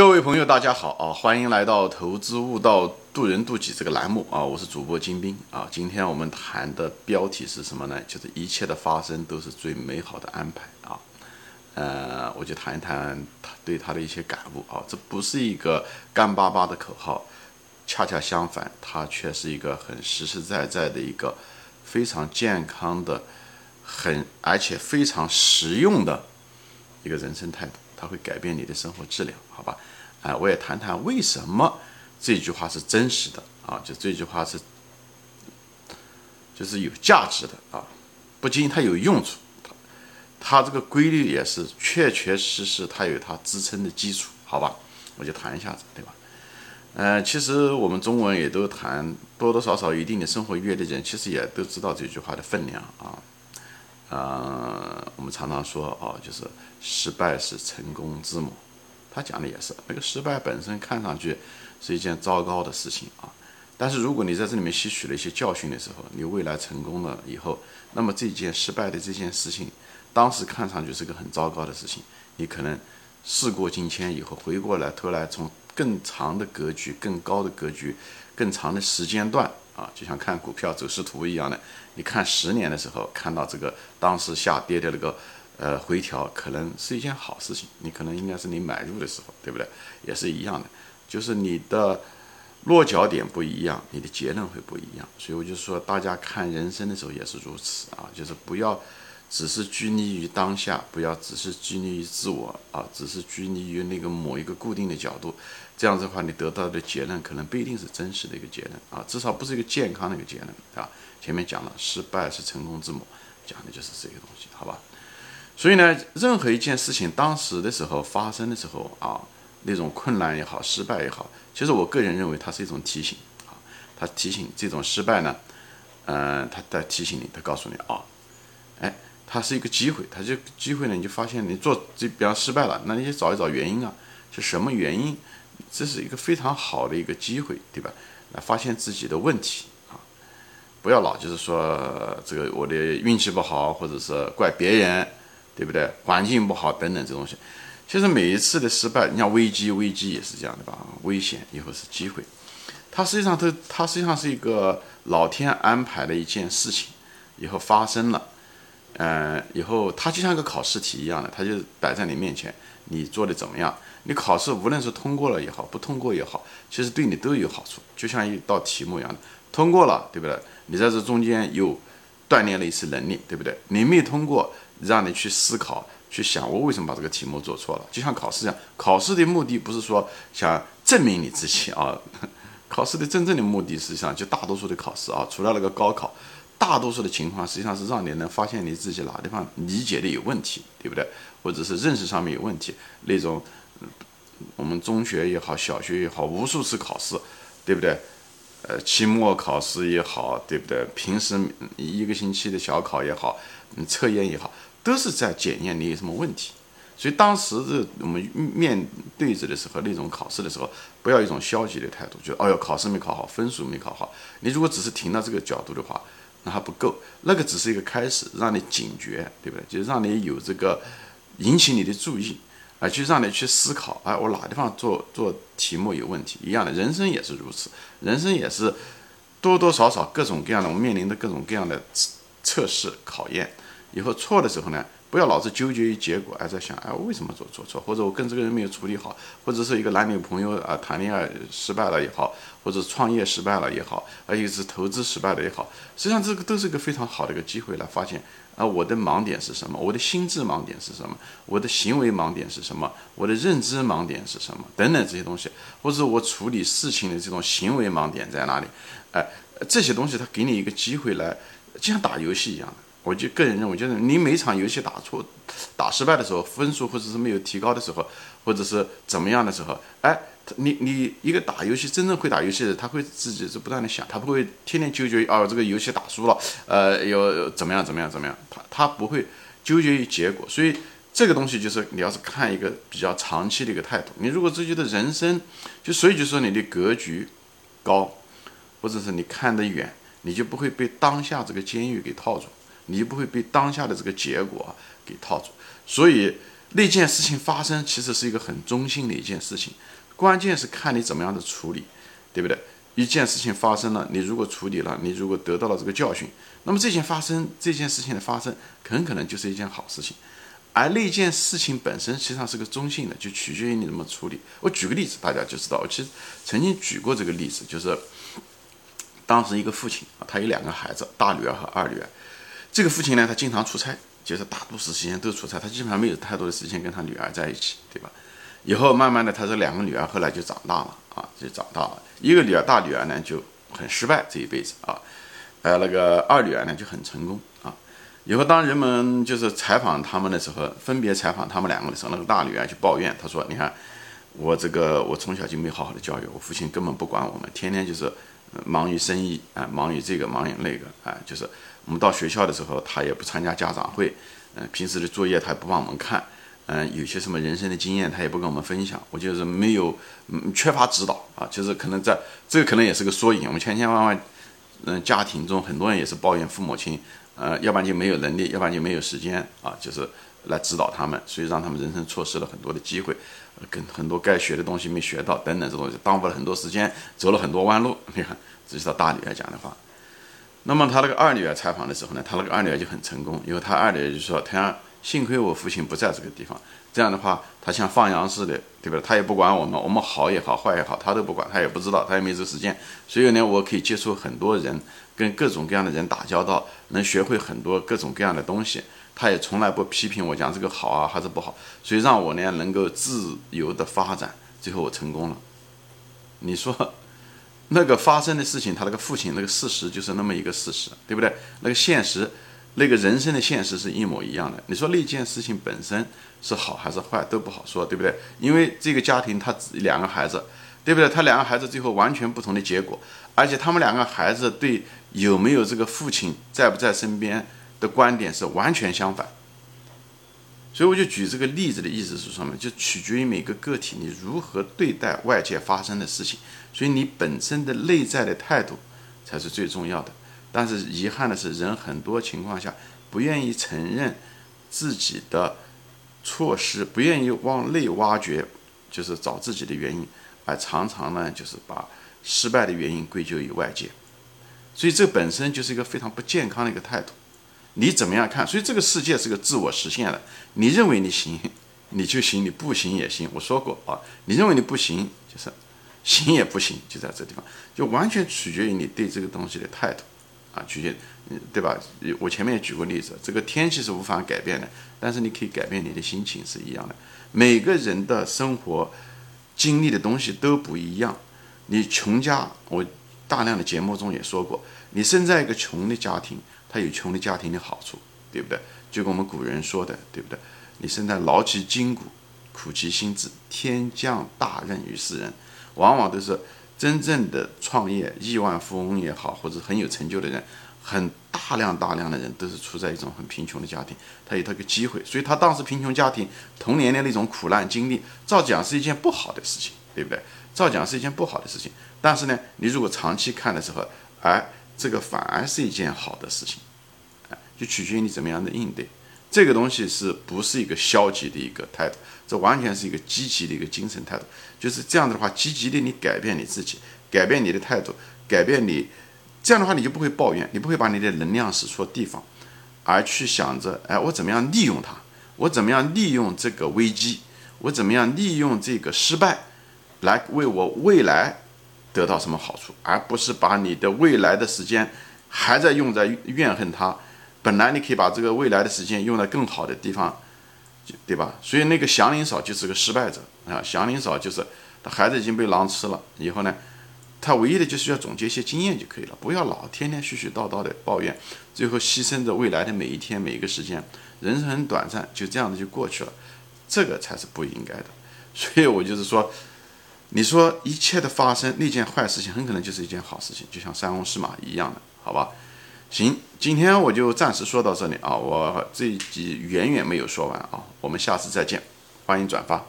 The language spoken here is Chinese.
各位朋友，大家好啊！欢迎来到《投资悟道，渡人渡己》这个栏目啊！我是主播金兵啊！今天我们谈的标题是什么呢？就是一切的发生都是最美好的安排啊！呃，我就谈一谈他对他的一些感悟啊！这不是一个干巴巴的口号，恰恰相反，它却是一个很实实在在的一个非常健康的、很而且非常实用的一个人生态度。它会改变你的生活质量，好吧？哎，我也谈谈为什么这句话是真实的啊？就这句话是，就是有价值的啊，不仅它有用处，它它这个规律也是确确实实它有它支撑的基础，好吧？我就谈一下子，对吧？呃，其实我们中文也都谈，多多少少一定的生活阅历的人，其实也都知道这句话的分量啊。呃，常常说哦，就是失败是成功之母。他讲的也是，那个失败本身看上去是一件糟糕的事情啊。但是如果你在这里面吸取了一些教训的时候，你未来成功了以后，那么这件失败的这件事情，当时看上去是个很糟糕的事情，你可能事过境迁以后，回过来头来从更长的格局、更高的格局、更长的时间段。啊，就像看股票走势图一样的，你看十年的时候，看到这个当时下跌的那个呃回调，可能是一件好事情，你可能应该是你买入的时候，对不对？也是一样的，就是你的落脚点不一样，你的结论会不一样。所以我就说，大家看人生的时候也是如此啊，就是不要只是拘泥于当下，不要只是拘泥于自我啊，只是拘泥于那个某一个固定的角度。这样子的话，你得到的结论可能不一定是真实的一个结论啊，至少不是一个健康的一个结论啊。前面讲了，失败是成功之母，讲的就是这个东西，好吧？所以呢，任何一件事情当时的时候发生的时候啊，那种困难也好，失败也好，其实我个人认为它是一种提醒啊，它提醒这种失败呢，嗯，它在提醒你，它告诉你啊，它是一个机会，它就机会呢，你就发现你做这比方失败了，那你就找一找原因啊，是什么原因？这是一个非常好的一个机会，对吧？来发现自己的问题啊，不要老就是说这个我的运气不好，或者是怪别人，对不对？环境不好等等这东西。其实每一次的失败，你像危机，危机也是这样的吧？危险以后是机会，它实际上它它实际上是一个老天安排的一件事情，以后发生了，嗯，以后它就像一个考试题一样的，它就摆在你面前，你做的怎么样？你考试无论是通过了也好，不通过也好，其实对你都有好处，就像一道题目一样的。通过了，对不对？你在这中间又锻炼了一次能力，对不对？你没通过，让你去思考、去想，我为什么把这个题目做错了？就像考试一样，考试的目的不是说想证明你自己啊，考试的真正的目的实际上就大多数的考试啊，除了那个高考，大多数的情况实际上是让你能发现你自己哪地方理解的有问题，对不对？或者是认识上面有问题那种。我们中学也好，小学也好，无数次考试，对不对？呃，期末考试也好，对不对？平时一个星期的小考也好，嗯，测验也好，都是在检验你有什么问题。所以当时的我们面对着的时候，那种考试的时候，不要一种消极的态度，就哎呦，考试没考好，分数没考好。你如果只是停到这个角度的话，那还不够，那个只是一个开始，让你警觉，对不对？就让你有这个引起你的注意。啊，去让你去思考，哎，我哪地方做做题目有问题？一样的，人生也是如此，人生也是多多少少各种各样的，我们面临的各种各样的测试考验。以后错的时候呢？不要老是纠结于结果，还在想，哎，我为什么做做错？或者我跟这个人没有处理好，或者是一个男女朋友啊谈恋爱失败了也好，或者创业失败了也好，还有是投资失败了也好，实际上这个都是一个非常好的一个机会来发现啊，我的盲点是什么？我的心智盲点是什么？我的行为盲点是什么？我的认知盲点是什么？等等这些东西，或者我处理事情的这种行为盲点在哪里？哎，这些东西它给你一个机会来，就像打游戏一样的。我就个人认为，就是你每场游戏打错、打失败的时候，分数或者是没有提高的时候，或者是怎么样的时候，哎，你你一个打游戏真正会打游戏的，他会自己是不断的想，他不会天天纠结哦，这个游戏打输了，呃，有怎么样怎么样怎么样，他他不会纠结于结果。所以这个东西就是你要是看一个比较长期的一个态度，你如果自己的人生，就所以就说你的格局高，或者是你看得远，你就不会被当下这个监狱给套住。你就不会被当下的这个结果给套住，所以那件事情发生其实是一个很中性的一件事情，关键是看你怎么样的处理，对不对？一件事情发生了，你如果处理了，你如果得到了这个教训，那么这件发生这件事情的发生很可能就是一件好事情，而那件事情本身实际上是个中性的，就取决于你怎么处理。我举个例子，大家就知道，我其实曾经举过这个例子，就是当时一个父亲啊，他有两个孩子，大女儿和二女儿，这个父亲呢，他经常出差。就是大多数时间都出差，他基本上没有太多的时间跟他女儿在一起，对吧？以后慢慢的，他这两个女儿后来就长大了啊，就长大了。一个女儿大女儿呢就很失败这一辈子啊，呃，那个二女儿呢就很成功啊。以后当人们就是采访他们的时候，分别采访他们两个的时候，那个大女儿就抱怨，她说：“你看我这个我从小就没好好的教育，我父亲根本不管我们，天天就是忙于生意啊，忙于这个忙于那个啊，就是。”我们到学校的时候，他也不参加家长会，嗯，平时的作业他也不帮我们看，嗯，有些什么人生的经验他也不跟我们分享，我就是没有，嗯，缺乏指导啊，就是可能在这个可能也是个缩影。我们千千万万，嗯，家庭中很多人也是抱怨父母亲，呃，要不然就没有能力，要不然就没有时间啊，就是来指导他们，所以让他们人生错失了很多的机会，跟很多该学的东西没学到等等这东西，耽误了很多时间，走了很多弯路。你看，这是他大女儿讲的话。那么他那个二女儿采访的时候呢，他那个二女儿就很成功，因为他二女儿就说：“他幸亏我父亲不在这个地方，这样的话，他像放羊似的，对吧？他也不管我们，我们好也好，坏也好，他都不管，他也不知道，他也没这时间。所以呢，我可以接触很多人，跟各种各样的人打交道，能学会很多各种各样的东西。他也从来不批评我讲这个好啊还是不好，所以让我呢能够自由的发展，最后我成功了。你说？”那个发生的事情，他那个父亲那个事实就是那么一个事实，对不对？那个现实，那个人生的现实是一模一样的。你说那件事情本身是好还是坏都不好说，对不对？因为这个家庭他两个孩子，对不对？他两个孩子最后完全不同的结果，而且他们两个孩子对有没有这个父亲在不在身边的观点是完全相反。所以我就举这个例子的意思是什么？就取决于每个个体你如何对待外界发生的事情。所以你本身的内在的态度才是最重要的。但是遗憾的是，人很多情况下不愿意承认自己的错失，不愿意往内挖掘，就是找自己的原因，而常常呢就是把失败的原因归咎于外界。所以这本身就是一个非常不健康的一个态度。你怎么样看？所以这个世界是个自我实现的。你认为你行，你就行；你不行也行。我说过啊，你认为你不行，就是行也不行，就在这地方，就完全取决于你对这个东西的态度啊，取决，对吧？我前面也举过例子，这个天气是无法改变的，但是你可以改变你的心情是一样的。每个人的生活经历的东西都不一样。你穷家，我大量的节目中也说过，你生在一个穷的家庭。他有穷的家庭的好处，对不对？就跟我们古人说的，对不对？你生在劳其筋骨，苦其心志，天降大任于斯人，往往都是真正的创业亿万富翁也好，或者很有成就的人，很大量大量的人都是处在一种很贫穷的家庭，他有这个机会，所以他当时贫穷家庭童年的那种苦难经历，照讲是一件不好的事情，对不对？照讲是一件不好的事情，但是呢，你如果长期看的时候，哎。这个反而是一件好的事情，啊，就取决于你怎么样的应对。这个东西是不是一个消极的一个态度？这完全是一个积极的一个精神态度。就是这样的话，积极的你改变你自己，改变你的态度，改变你，这样的话你就不会抱怨，你不会把你的能量使错地方，而去想着，哎，我怎么样利用它？我怎么样利用这个危机？我怎么样利用这个失败，来为我未来？得到什么好处，而不是把你的未来的时间还在用在怨恨他。本来你可以把这个未来的时间用在更好的地方，对吧？所以那个祥林嫂就是个失败者啊！祥林嫂就是他孩子已经被狼吃了，以后呢，他唯一的就是要总结一些经验就可以了，不要老天天絮絮叨叨的抱怨，最后牺牲着未来的每一天每一个时间。人生很短暂，就这样子就过去了，这个才是不应该的。所以我就是说。你说一切的发生，那件坏事情很可能就是一件好事情，就像塞翁失马一样的，好吧？行，今天我就暂时说到这里啊，我这一集远远没有说完啊，我们下次再见，欢迎转发。